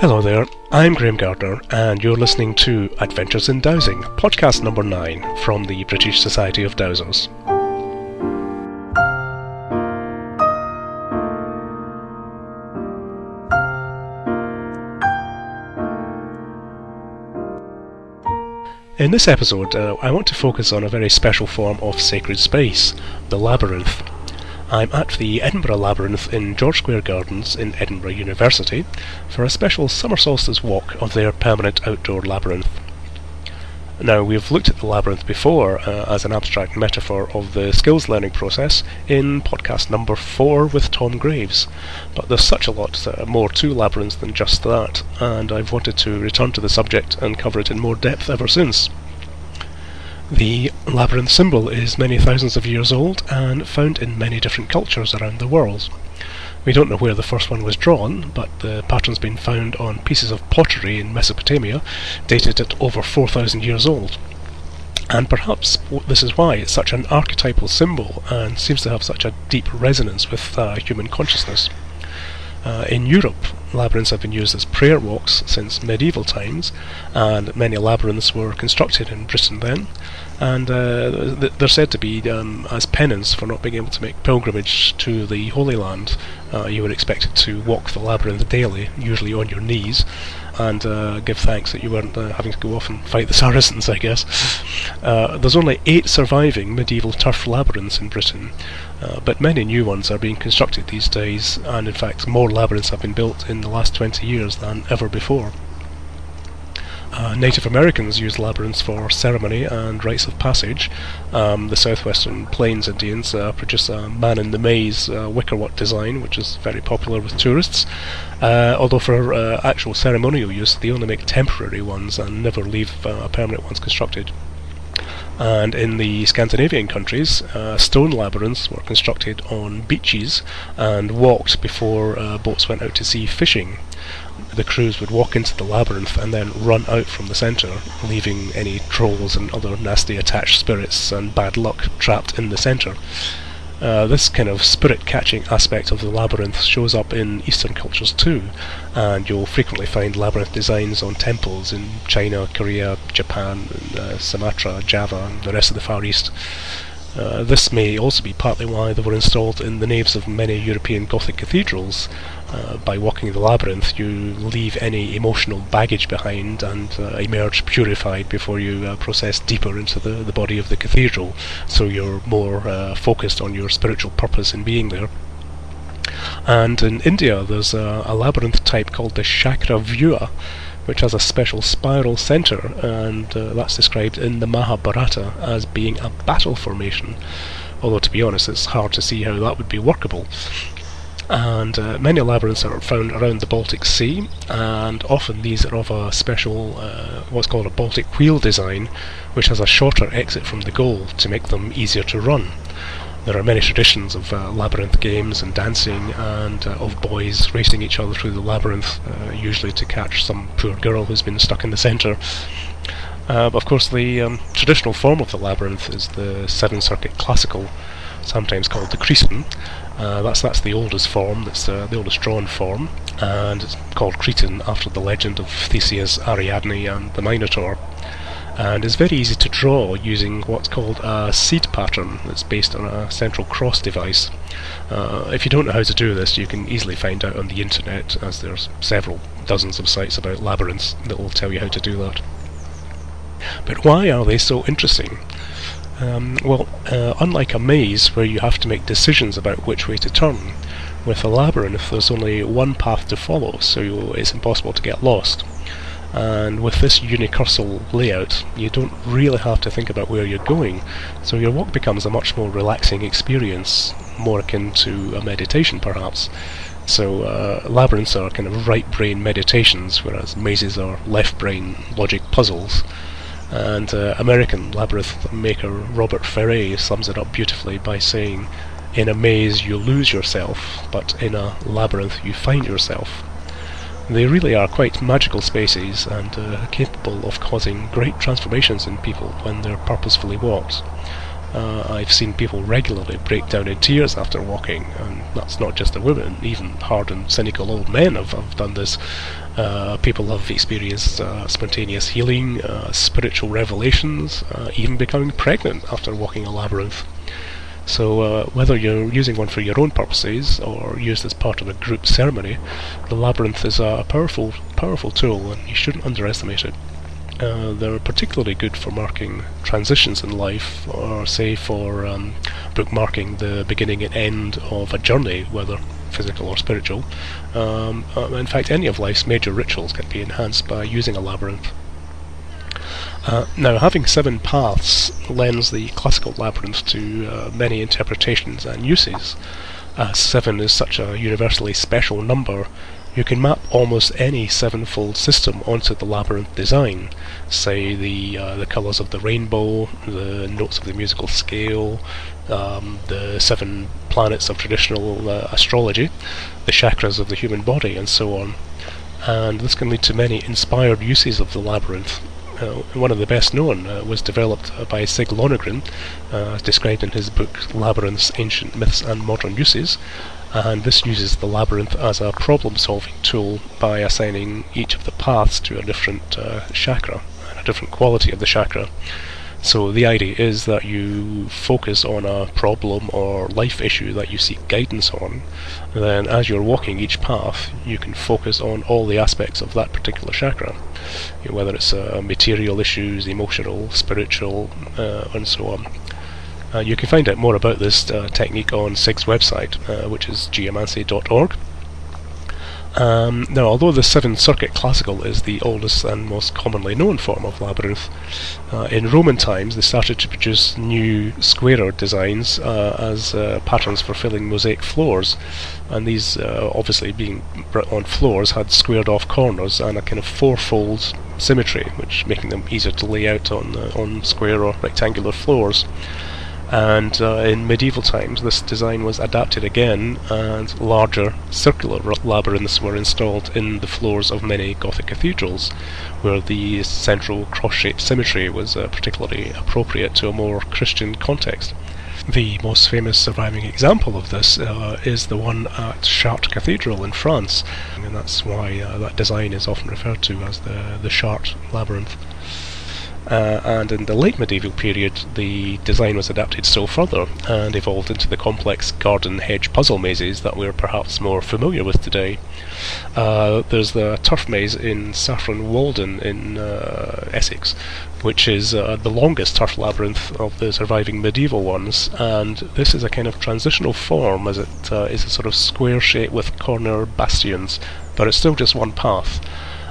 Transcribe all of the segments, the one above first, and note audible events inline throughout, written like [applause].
Hello there, I'm Graham Gardner, and you're listening to Adventures in Dowsing, podcast number 9 from the British Society of Dowsers. In this episode, uh, I want to focus on a very special form of sacred space, the labyrinth. I'm at the Edinburgh Labyrinth in George Square Gardens in Edinburgh University for a special summer solstice walk of their permanent outdoor labyrinth. Now, we've looked at the labyrinth before uh, as an abstract metaphor of the skills learning process in podcast number 4 with Tom Graves, but there's such a lot uh, more to labyrinths than just that, and I've wanted to return to the subject and cover it in more depth ever since. The labyrinth symbol is many thousands of years old and found in many different cultures around the world. We don't know where the first one was drawn, but the pattern's been found on pieces of pottery in Mesopotamia, dated at over 4,000 years old. And perhaps this is why it's such an archetypal symbol and seems to have such a deep resonance with uh, human consciousness. Uh, in Europe, labyrinths have been used as prayer walks since medieval times, and many labyrinths were constructed in Britain then. And uh, they're said to be um, as penance for not being able to make pilgrimage to the Holy Land. Uh, you were expected to walk the labyrinth daily, usually on your knees, and uh, give thanks that you weren't uh, having to go off and fight the Saracens, [laughs] I guess. Uh, there's only eight surviving medieval turf labyrinths in Britain, uh, but many new ones are being constructed these days, and in fact more labyrinths have been built in the last 20 years than ever before. Uh, Native Americans use labyrinths for ceremony and rites of passage. Um, the southwestern plains Indians uh, produce a man in the maze uh, wickerwork design, which is very popular with tourists. Uh, although for uh, actual ceremonial use, they only make temporary ones and never leave permanent ones constructed. And in the Scandinavian countries, uh, stone labyrinths were constructed on beaches and walked before uh, boats went out to sea fishing. The crews would walk into the labyrinth and then run out from the centre, leaving any trolls and other nasty attached spirits and bad luck trapped in the centre. Uh, this kind of spirit catching aspect of the labyrinth shows up in Eastern cultures too, and you'll frequently find labyrinth designs on temples in China, Korea, Japan, uh, Sumatra, Java, and the rest of the Far East. Uh, this may also be partly why they were installed in the naves of many European Gothic cathedrals, uh, by walking the labyrinth, you leave any emotional baggage behind and uh, emerge purified before you uh, process deeper into the, the body of the cathedral. So you're more uh, focused on your spiritual purpose in being there. And in India, there's a, a labyrinth type called the Chakravyuha, which has a special spiral centre, and uh, that's described in the Mahabharata as being a battle formation although to be honest it's hard to see how that would be workable and uh, many labyrinths are found around the Baltic Sea, and often these are of a special, uh, what's called a Baltic wheel design, which has a shorter exit from the goal to make them easier to run. There are many traditions of uh, labyrinth games and dancing, and uh, of boys racing each other through the labyrinth, uh, usually to catch some poor girl who's been stuck in the centre. Uh, but of course, the um, traditional form of the labyrinth is the seven circuit classical, sometimes called the Cretan, uh, that's that's the oldest form. That's uh, the oldest drawn form, and it's called Cretan after the legend of Theseus, Ariadne, and the Minotaur. And it's very easy to draw using what's called a seed pattern that's based on a central cross device. Uh, if you don't know how to do this, you can easily find out on the internet, as there's several dozens of sites about labyrinths that will tell you how to do that. But why are they so interesting? Um, well, uh, unlike a maze where you have to make decisions about which way to turn, with a labyrinth there's only one path to follow, so it's impossible to get lost. And with this unicursal layout, you don't really have to think about where you're going, so your walk becomes a much more relaxing experience, more akin to a meditation perhaps. So uh, labyrinths are kind of right brain meditations, whereas mazes are left brain logic puzzles. And uh, American labyrinth maker Robert Ferre sums it up beautifully by saying, In a maze you lose yourself, but in a labyrinth you find yourself. They really are quite magical spaces and uh, capable of causing great transformations in people when they're purposefully walked. Uh, I've seen people regularly break down in tears after walking, and that's not just the women, even hard and cynical old men have, have done this. Uh, people have experienced uh, spontaneous healing, uh, spiritual revelations, uh, even becoming pregnant after walking a labyrinth. So uh, whether you're using one for your own purposes or used as part of a group ceremony, the labyrinth is a powerful, powerful tool, and you shouldn't underestimate it. Uh, they're particularly good for marking transitions in life, or say for um, bookmarking the beginning and end of a journey, whether physical or spiritual. Um, uh, in fact, any of life's major rituals can be enhanced by using a labyrinth. Uh, now, having seven paths lends the classical labyrinth to uh, many interpretations and uses. As seven is such a universally special number, you can map almost any sevenfold system onto the labyrinth design. Say the uh, the colours of the rainbow, the notes of the musical scale, um, the seven planets of traditional uh, astrology, the chakras of the human body, and so on. And this can lead to many inspired uses of the labyrinth, uh, one of the best known, uh, was developed uh, by Sig Lonegren, uh, described in his book Labyrinths, Ancient Myths and Modern Uses, and this uses the labyrinth as a problem-solving tool by assigning each of the paths to a different uh, chakra, a different quality of the chakra. So the idea is that you focus on a problem or life issue that you seek guidance on, then as you're walking each path, you can focus on all the aspects of that particular chakra, you know, whether it's uh, material issues, emotional, spiritual, uh, and so on. Uh, you can find out more about this uh, technique on SIG's website, uh, which is geomancy.org. Um, now, although the Seven Circuit Classical is the oldest and most commonly known form of labyrinth, uh, in Roman times they started to produce new squarer designs uh, as uh, patterns for filling mosaic floors, and these, uh, obviously being on floors, had squared off corners and a kind of fourfold symmetry, which making them easier to lay out on uh, on square or rectangular floors and uh, in medieval times this design was adapted again and larger circular labyrinths were installed in the floors of many Gothic cathedrals where the central cross-shaped symmetry was uh, particularly appropriate to a more Christian context. The most famous surviving example of this uh, is the one at Chartres Cathedral in France, and that's why uh, that design is often referred to as the, the Chartres Labyrinth. Uh, and in the late medieval period, the design was adapted still further and evolved into the complex garden hedge puzzle mazes that we're perhaps more familiar with today. Uh, there's the turf maze in Saffron Walden in uh, Essex, which is uh, the longest turf labyrinth of the surviving medieval ones, and this is a kind of transitional form as it uh, is a sort of square shape with corner bastions, but it's still just one path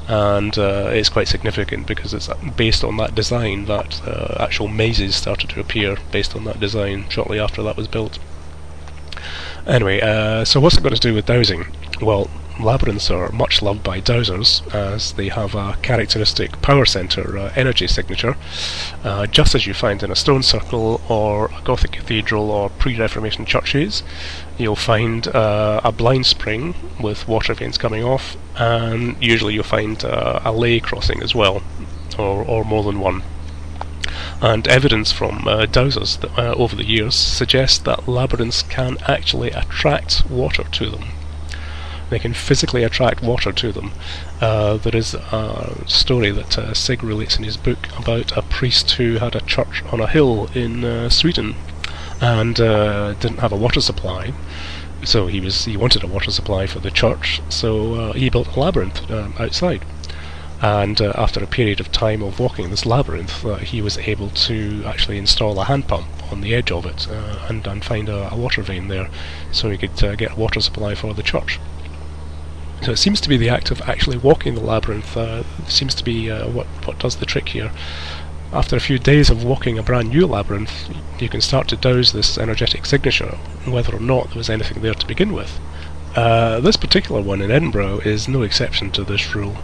and uh, it's quite significant because it's based on that design that uh, actual mazes started to appear based on that design shortly after that was built. Anyway, uh, so what's it got to do with dowsing? Well, labyrinths are much loved by dowsers as they have a characteristic power center uh, energy signature, uh, just as you find in a stone circle or a Gothic cathedral or pre-Reformation churches. You'll find uh, a blind spring with water veins coming off, and usually you'll find uh, a ley crossing as well, or, or more than one and evidence from uh, dowsers uh, over the years suggests that labyrinths can actually attract water to them. They can physically attract water to them. Uh, there is a story that uh, Sig relates in his book about a priest who had a church on a hill in uh, Sweden and uh, didn't have a water supply. So he was he wanted a water supply for the church, so uh, he built a labyrinth um, outside. And uh, after a period of time of walking this labyrinth, he was able to actually install a hand pump on the edge of it and, and find a, a, water vein there, so he could get a water supply for the church. So it seems to be the act of actually walking the labyrinth uh, seems to be uh, what what does the trick here. After a few days of walking a brand new labyrinth, you can start to dowse this energetic signature, whether or not there was anything there to begin with. Uh, this particular one in Edinburgh is no exception to this rule.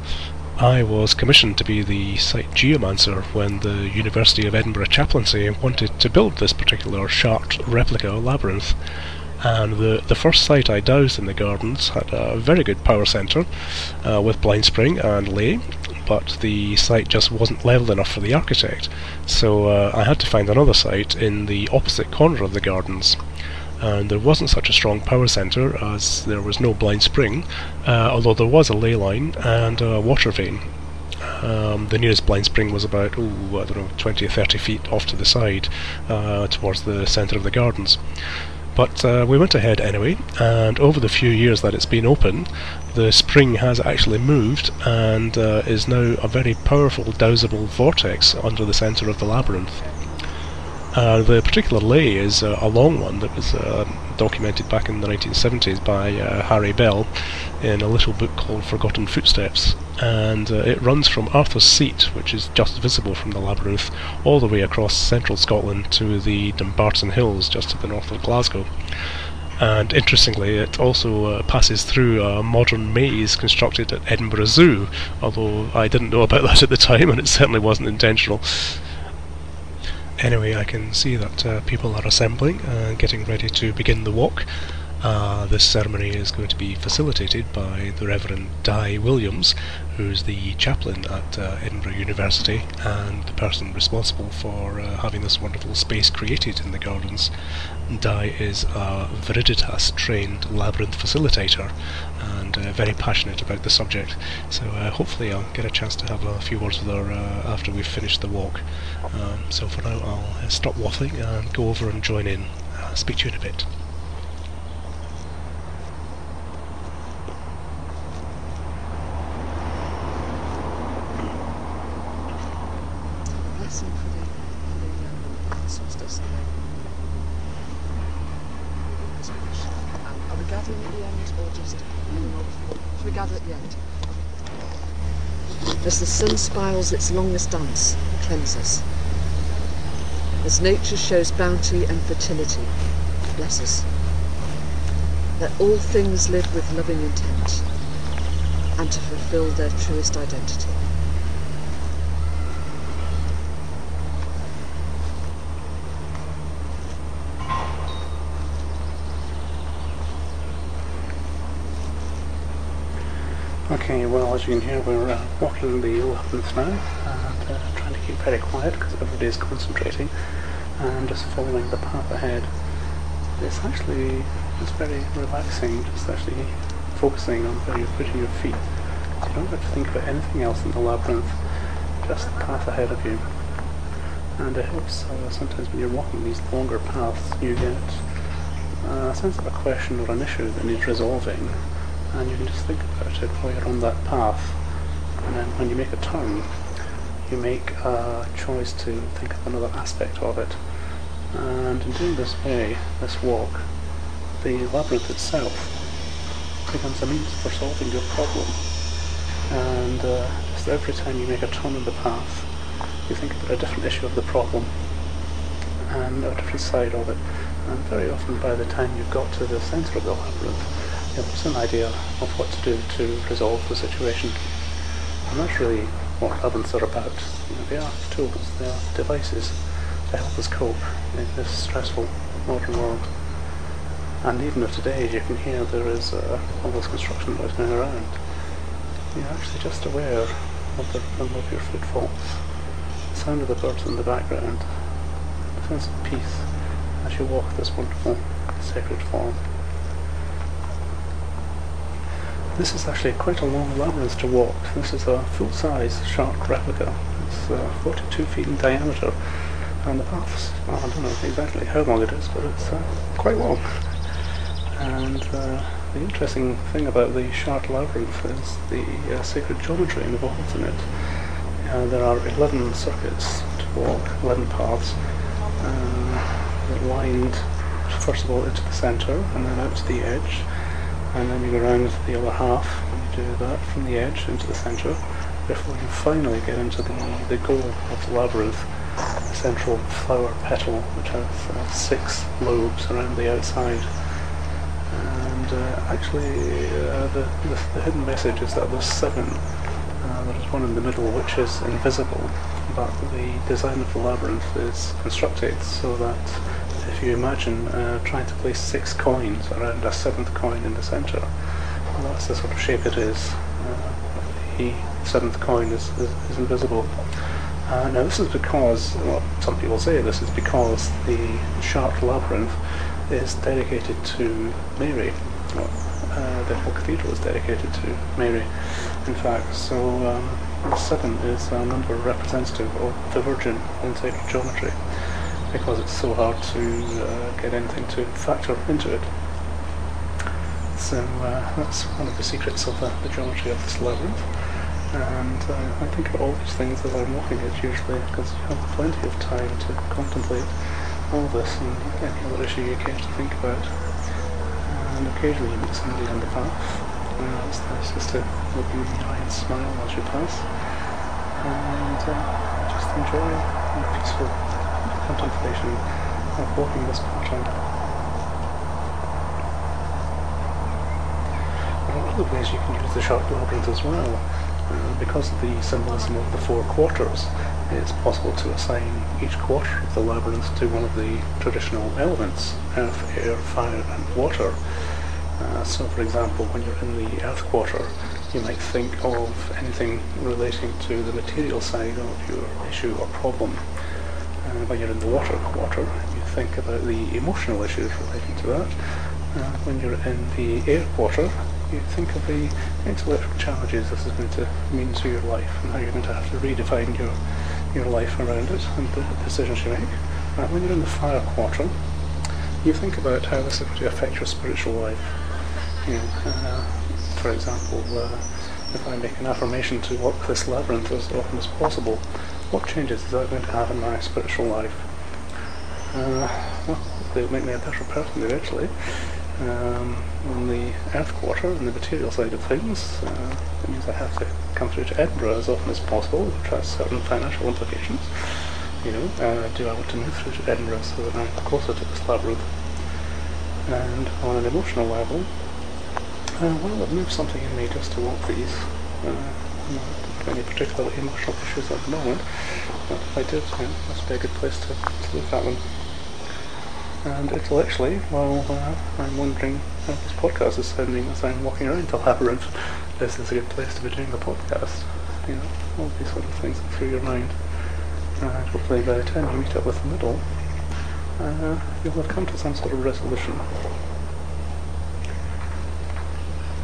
I was commissioned to be the site geomancer when the University of Edinburgh chaplaincy wanted to build this particular Chartres replica labyrinth And the, the first site I dowsed in the gardens had a very good power centre uh, with blind spring and ley, but the site just wasn't level enough for the architect. So uh, I had to find another site in the opposite corner of the gardens. And there wasn't such a strong power centre as there was no blind spring, uh, although there was a ley line and a water vein Um, the nearest blind spring was about, ooh, I don't know, 20 or 30 feet off to the side, uh, towards the centre of the gardens. But uh, we went ahead anyway, and over the few years that it's been open, the spring has actually moved and uh, is now a very powerful dowsable vortex under the centre of the labyrinth. Uh, the particular ley is a long one that was uh, documented back in the 1970s by uh, Harry Bell in a little book called Forgotten Footsteps, and uh, it runs from Arthur's Seat, which is just visible from the labyrinth, all the way across central Scotland to the Dumbarton Hills, just to the north of Glasgow. And interestingly, it also uh, passes through a modern maze constructed at Edinburgh Zoo, although I didn't know about [laughs] that at the time, and it certainly wasn't intentional. Anyway, I can see that uh, people are assembling and getting ready to begin the walk. Uh, this ceremony is going to be facilitated by the Reverend Di Williams, who's the chaplain at uh, Edinburgh University and the person responsible for uh, having this wonderful space created in the gardens. Di is a Veriditas trained labyrinth facilitator and uh, very passionate about the subject, so uh, hopefully I'll get a chance to have a few words with her uh, after we've finished the walk. Um, so for now I'll stop waffling and go over and join in. speak to you in a bit. As the sun spirals its longest dance, cleanses. As nature shows bounty and fertility, bless us. Let all things live with loving intent, and to fulfill their truest identity. Okay, well as you can hear we're uh, walking the labyrinth now and uh, trying to keep very quiet because everybody's concentrating and just following the path ahead. It's actually it's very relaxing just actually focusing on where you're putting your feet. You don't have to think about anything else in the labyrinth, just the path ahead of you. And it helps uh, sometimes when you're walking these longer paths you get uh, a sense of a question or an issue that needs resolving and you can just think about it while you're on that path. And then when you make a turn you make a choice to think of another aspect of it. And in doing this way, this walk, the labyrinth itself becomes a means for solving your problem. And uh, just every time you make a turn in the path you think about a different issue of the problem and a different side of it. And very often by the time you've got to the centre of the labyrinth give us an idea of what to do to resolve the situation. And that's really what ovens are about. You know, they are tools, they are devices to help us cope in this stressful modern world. And even if today you can hear there is uh, all this construction noise going around, you're actually just aware of the rhythm of your footfall, the sound of the birds in the background, the sense of peace as you walk this wonderful sacred form. This is actually quite a long labyrinth to walk. This is a full-size Chartres replica. It's uh, 42 feet in diameter, and the path's, well, I don't know exactly how long it is, but it's uh, quite long. And uh, the interesting thing about the Chartres labyrinth is the uh, sacred geometry involved in it. Uh, there are 11 circuits to walk, 11 paths, uh, that wind first of all into the centre and then out to the edge and then you go around the other half and you do that from the edge into the centre before you finally get into the, the goal of the labyrinth, the central flower petal which has uh, six lobes around the outside. And uh, actually uh, the, the, the, hidden message is that there's seven. Uh, there's one in the middle which is invisible, but the design of the labyrinth is constructed so that if you imagine uh, trying to place six coins around a seventh coin in the centre, well, that's the sort of shape it is. Uh, the seventh coin is, is, is invisible. Uh, now this is because, well, some people say this is because the Chartres labyrinth is dedicated to Mary. Well, uh, the whole cathedral is dedicated to Mary, in fact. So um, seven is a number representative of the Virgin in sacred geometry because it's so hard to uh, get anything to factor into it. So uh, that's one of the secrets of the, the geometry of this labyrinth. And uh, I think about all these things as I'm walking it usually because you have plenty of time to contemplate all this and any other issue you care to think about. And occasionally you meet somebody on the path. It's nice just to look in the eye and smile as you pass. And uh, just enjoy the peaceful contemplation of walking this pattern. There are other ways you can use the Chartres labyrinth as well. Uh, because of the symbolism of the four quarters, it's possible to assign each quarter of the labyrinth to one of the traditional elements, earth, air, fire and water. Uh, so for example, when you're in the earth quarter, you might think of anything relating to the material side of your issue or problem. Uh, when you're in the water quarter, you think about the emotional issues relating to that. Uh, when you're in the air quarter, you think of the intellectual challenges this is going to mean to your life and how you're going to have to redefine your your life around it and the decisions you make. Uh, when you're in the fire quarter, you think about how this is going to affect your spiritual life. You know, uh, for example, uh, if I make an affirmation to walk this labyrinth as often as possible, what changes is that going to have in my spiritual life? Uh, well, hopefully it'll make me a better person eventually um, on the earth quarter and the material side of things. Uh, it means I have to come through to Edinburgh as often as possible, which has certain financial implications. You know, uh, do I want to move through to Edinburgh so that I'm closer to this labyrinth? And on an emotional level, uh, well, it moves something in me just to walk these. Uh, any particular emotional issues at the moment, but I did, yeah, must be a good place to, to look at them. And intellectually, well, uh, I'm wondering how this podcast is sounding as I'm walking around the labyrinth. This is a good place to be doing the podcast. You know, all these sort of things through your mind. And hopefully by the time you meet up with the middle, uh, you'll have come to some sort of resolution.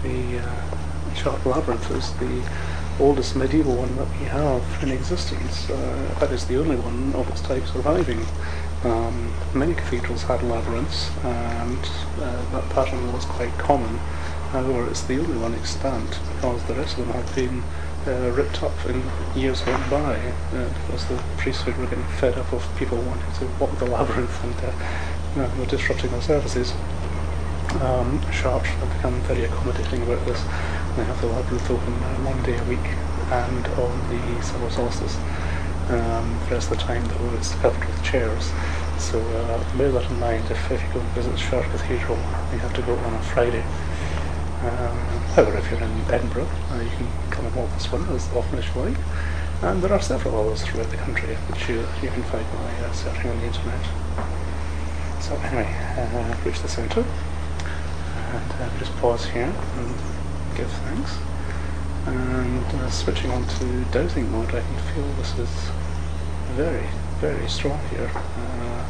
The uh, Chartres Labyrinth is the oldest medieval one that we have in existence. Uh, that is the only one of its type surviving. Um, many cathedrals had labyrinths, and uh, that pattern was quite common. However, it's the only one extant because the rest of them have been uh, ripped up in years gone by uh, because the priesthood were getting fed up of people wanting to walk the [laughs] labyrinth and uh, were disrupting their services. Um, Chartres have become very accommodating about this. They have the labyrinth open one day a week and on the summer solstice. Um, the rest of the time though it's covered with chairs. So uh, bear that in mind if, if you go and visit Chartres Cathedral, you have to go on a Friday. Um, however, if you're in Edinburgh, uh, you can come and walk this one as often as you like. And there are several others throughout the country which you, you can find by uh, searching on the internet. So anyway, uh, reach the centre and uh, just pause here give thanks. And uh, switching on to dowsing mode, I can feel this is very, very strong here. Uh,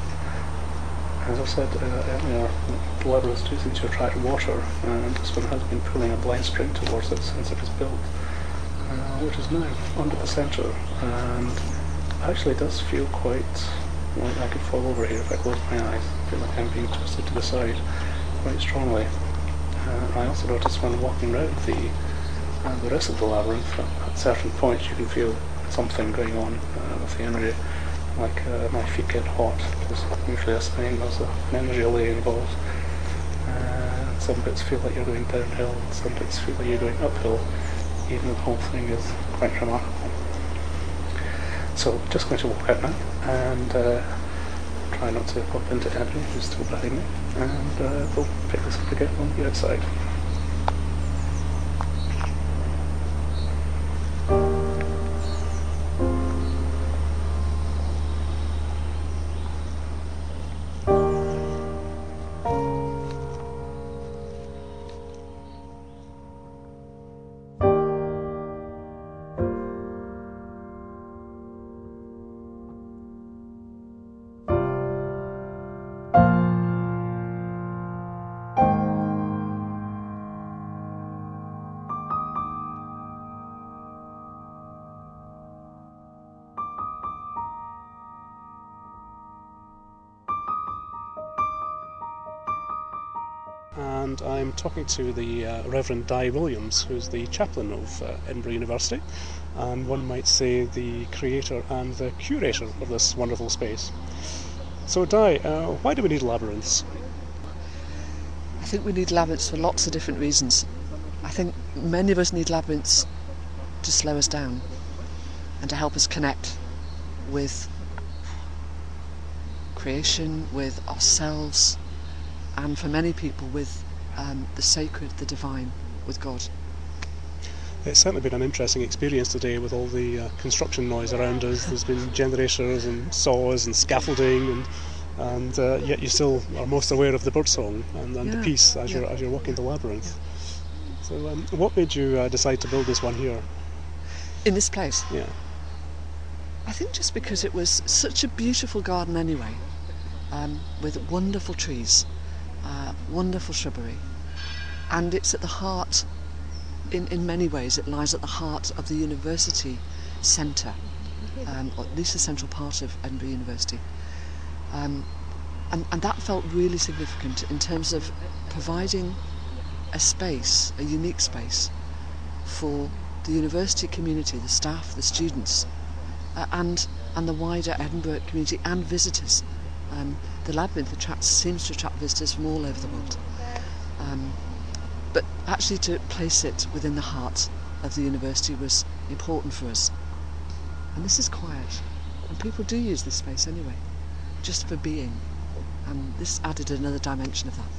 as I said uh, earlier, the labyrinth is seem to attract water, and this one has been pulling a blind spring towards it since it was built, uh, which is now under the centre, and actually does feel quite like I could fall over here if I close my eyes. Feel like I'm being twisted to the side quite strongly. Uh, I also noticed when walking around the uh, the rest of the labyrinth, at certain points you can feel something going on uh, with the energy, like uh, my feet get hot, because usually a sign there's an energy allay involved. Uh, some bits feel like you're going downhill, some bits feel like you're going uphill, even though the whole thing is quite remarkable. So just going to walk out now and uh, try not to bump into Andrew, who's still behind me, and uh, we'll pick this up again on the outside. And I'm talking to the uh, Reverend Di Williams, who's the chaplain of uh, Edinburgh University, and one might say the creator and the curator of this wonderful space. So, Di, uh, why do we need labyrinths? I think we need labyrinths for lots of different reasons. I think many of us need labyrinths to slow us down and to help us connect with creation, with ourselves, and for many people with um, the sacred, the divine, with God. It's certainly been an interesting experience today with all the uh, construction noise around us. There's been generators and saws and scaffolding, and and uh, yet you still are most aware of the birdsong and, and Yeah, the peace as yeah. you're as you're walking the labyrinth. So, um, what made you uh, decide to build this one here? In this place, Yeah. I think just because it was such a beautiful garden anyway, um, with wonderful trees, uh, wonderful shrubbery, and it's at the heart, in, in many ways, it lies at the heart of the university centre, um, or at least the central part of Edinburgh University. Um, and, and that felt really significant in terms of providing a space, a unique space, for the university community, the staff, the students, uh, and and the wider Edinburgh community and visitors. Um, the labyrinth attracts seems to attract visitors from all over the world. Um, actually, to place it within the heart of the university was important for us. And this is quiet, and people do use this space anyway, just for being. And this added another dimension of that.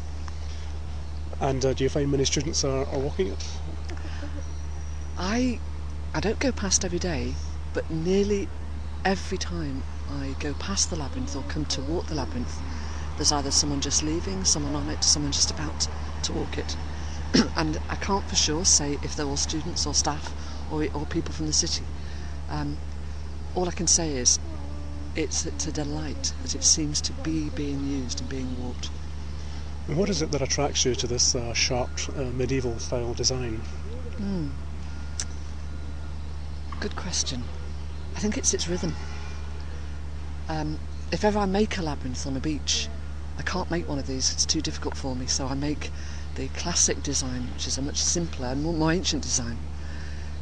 And uh, do you find many students are, are walking it? I I don't go past every day, but nearly every time I go past the labyrinth or come to walk the labyrinth, there's either someone just leaving, someone on it, someone just about to walk it. [clears throat] and I can't for sure say if they're all students or staff or, or people from the city. Um, all I can say is it's, it's a delight that it seems to be being used and being walked. And what is it that attracts you to this uh, Chartres uh, medieval style design? Good question. I think it's its rhythm. Um, if ever I make a labyrinth on a beach, I can't make one of these, it's too difficult for me, so I make the classic design, which is a much simpler and more, more ancient design,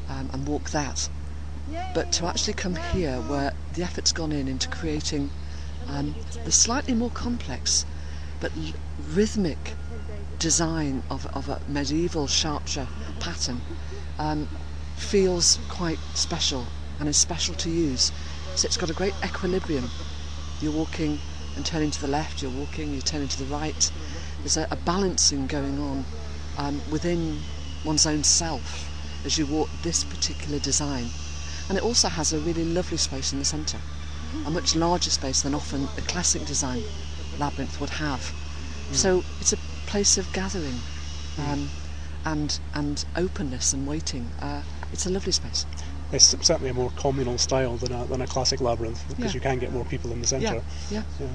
um, and walk that. But to actually come here, where the effort's gone in into creating um, the slightly more complex but rhythmic design of, of a medieval Sharpshire pattern, um, feels quite special and is special to use. So it's got a great equilibrium. You're walking and turning to the left, you're walking, you're turning to the right. There's a, a balancing going on um, within one's own self as you walk this particular design. And it also has a really lovely space in the centre, a much larger space than often a classic design labyrinth would have. So it's a place of gathering um, and and openness and waiting. Uh, it's a lovely space. It's certainly a more communal style than a, than a classic labyrinth because Yeah. you can get more people in the centre. Yeah, yeah.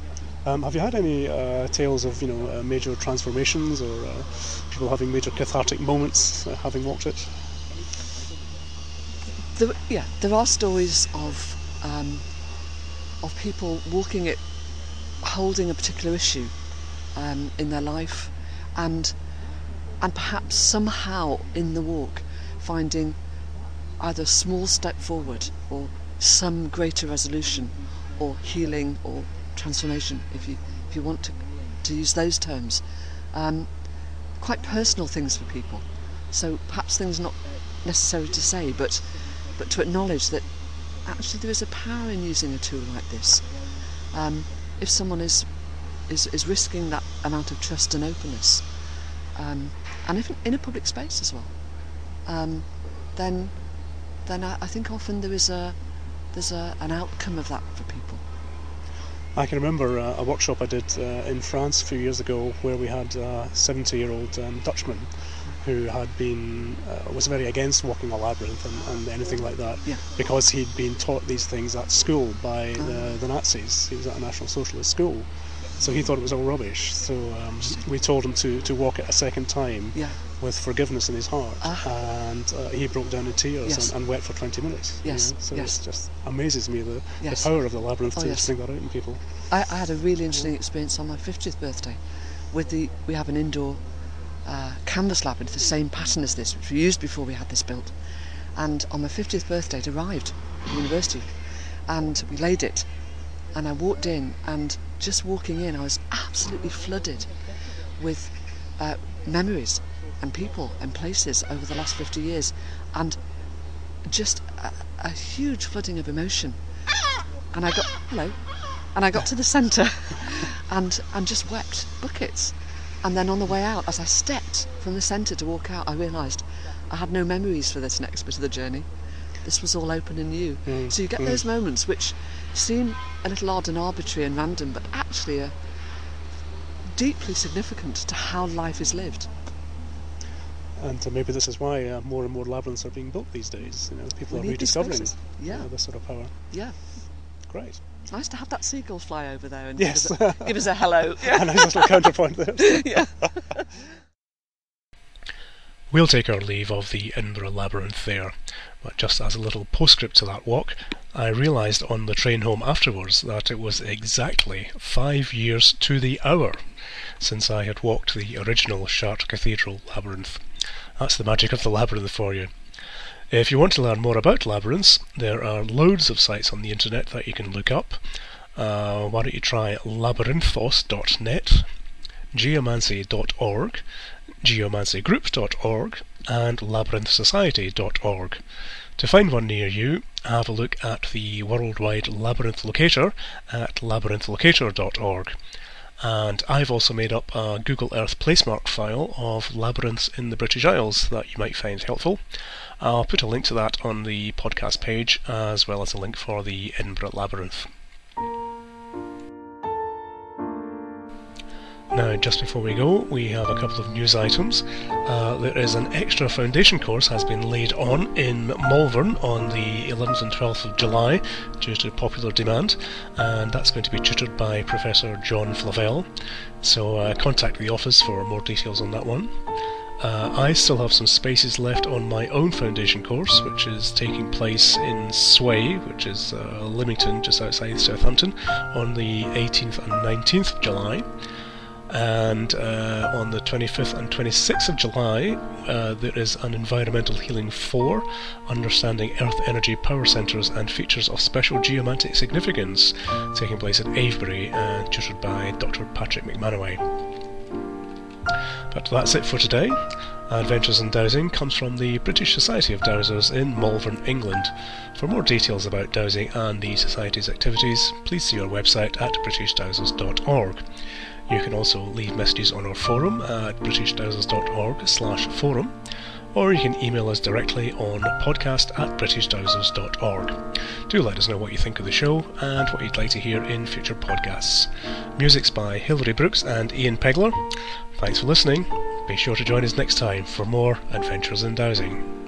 Um, have you had any uh, tales of you know uh, major transformations or uh, people having major cathartic moments uh, having walked it? There, yeah, there are stories of um, of people walking it, holding a particular issue um, in their life, and and perhaps somehow in the walk finding either a small step forward or some greater resolution or healing or transformation, if you if you want to to use those terms. Um, quite personal things for people. So perhaps things not necessary to say, but but to acknowledge that actually there is a power in using a tool like this. Um, if someone is, is is risking that amount of trust and openness, um, and if in a public space as well, um, then then I, I think often there is a there's a, an outcome of that for people. I can remember uh, a workshop I did uh, in France a few years ago where we had a 70 year old um, Dutchman who had been uh, was very against walking a labyrinth and, and anything like that Yeah. because he'd been taught these things at school by the, the Nazis. He was at a National Socialist school. So he thought it was all rubbish. So um, we told him to, to walk it a second time Yeah. With forgiveness in his heart. Ah. And uh, he broke down in tears Yes. and, and wept for 20 minutes. you Yes, know. So yes. it just amazes me the, Yes. the power of the labyrinth Oh, to yes. bring that out in people. I, I had a really interesting experience on my 50th birthday with the we have an indoor uh, canvas labyrinth, the same pattern as this, which we used before we had this built. And on my 50th birthday, it arrived at the university, and we laid it. And I walked in, and just walking in, I was absolutely flooded with uh, memories and people and places over the last 50 years, and just a, a huge flooding of emotion. And I got hello, and I got to the centre, [laughs] and and just wept buckets. And then on the way out, as I stepped from the centre to walk out, I realised I had no memories for this next bit of the journey. This was all open and new. Mm, So you get mm. those moments which seem a little odd and arbitrary and random, but actually are deeply significant to how life is lived. And uh, maybe this is why uh, more and more labyrinths are being built these days. You know, people We are rediscovering spaces. Yeah. uh, this sort of power. Yeah. Great. It's nice to have that seagull fly over there and Yes. give, us a, give us a hello. a nice little counterpoint there. [laughs] yeah. We'll take our leave of the Edinburgh Labyrinth there, but just as a little postscript to that walk, I realised on the train home afterwards that it was exactly five years to the hour since I had walked the original Chartres Cathedral Labyrinth. That's the magic of the labyrinth for you. If you want to learn more about labyrinths, there are loads of sites on the internet that you can look up. Uh, why don't you try labyrinthos.net, geomancy.org, geomancygroup.org, and labyrinthsociety.org. To find one near you, have a look at the worldwide labyrinth locator at labyrinthlocator.org. And I've also made up a Google Earth placemark file of labyrinths in the British Isles that you might find helpful. I'll put a link to that on the podcast page as well as a link for the Edinburgh Labyrinth. Now, just before we go, we have a couple of news items. Uh, there is an extra foundation course has been laid on in Malvern on the 11th and 12th of July due to popular demand, and that's going to be tutored by Professor John Flavelle. So uh, contact the office for more details on that one. Uh, I still have some spaces left on my own foundation course, which is taking place in Sway, which is uh, Lymington, just outside Southampton, on the 18th and 19th of July and uh, on the 25th and 26th of July uh, there is an Environmental Healing 4 Understanding Earth Energy Power Centres and Features of Special Geomantic Significance taking place at Avebury tutored by Dr. Patrick McManaway. But that's it for today. Adventures in Dowsing comes from the British Society of Dowsers in Malvern, England. For more details about dowsing and the Society's activities, please see our website at britishdowsers.org. You can also leave messages on our forum at britishdowsers.org slash forum, or you can email us directly on podcast at britishdowsers.org. Do let us know what you think of the show and what you'd like to hear in future podcasts. Music's by Hilary Brooks and Ian Pegler. Thanks for listening. Be sure to join us next time for more Adventures in Dowsing.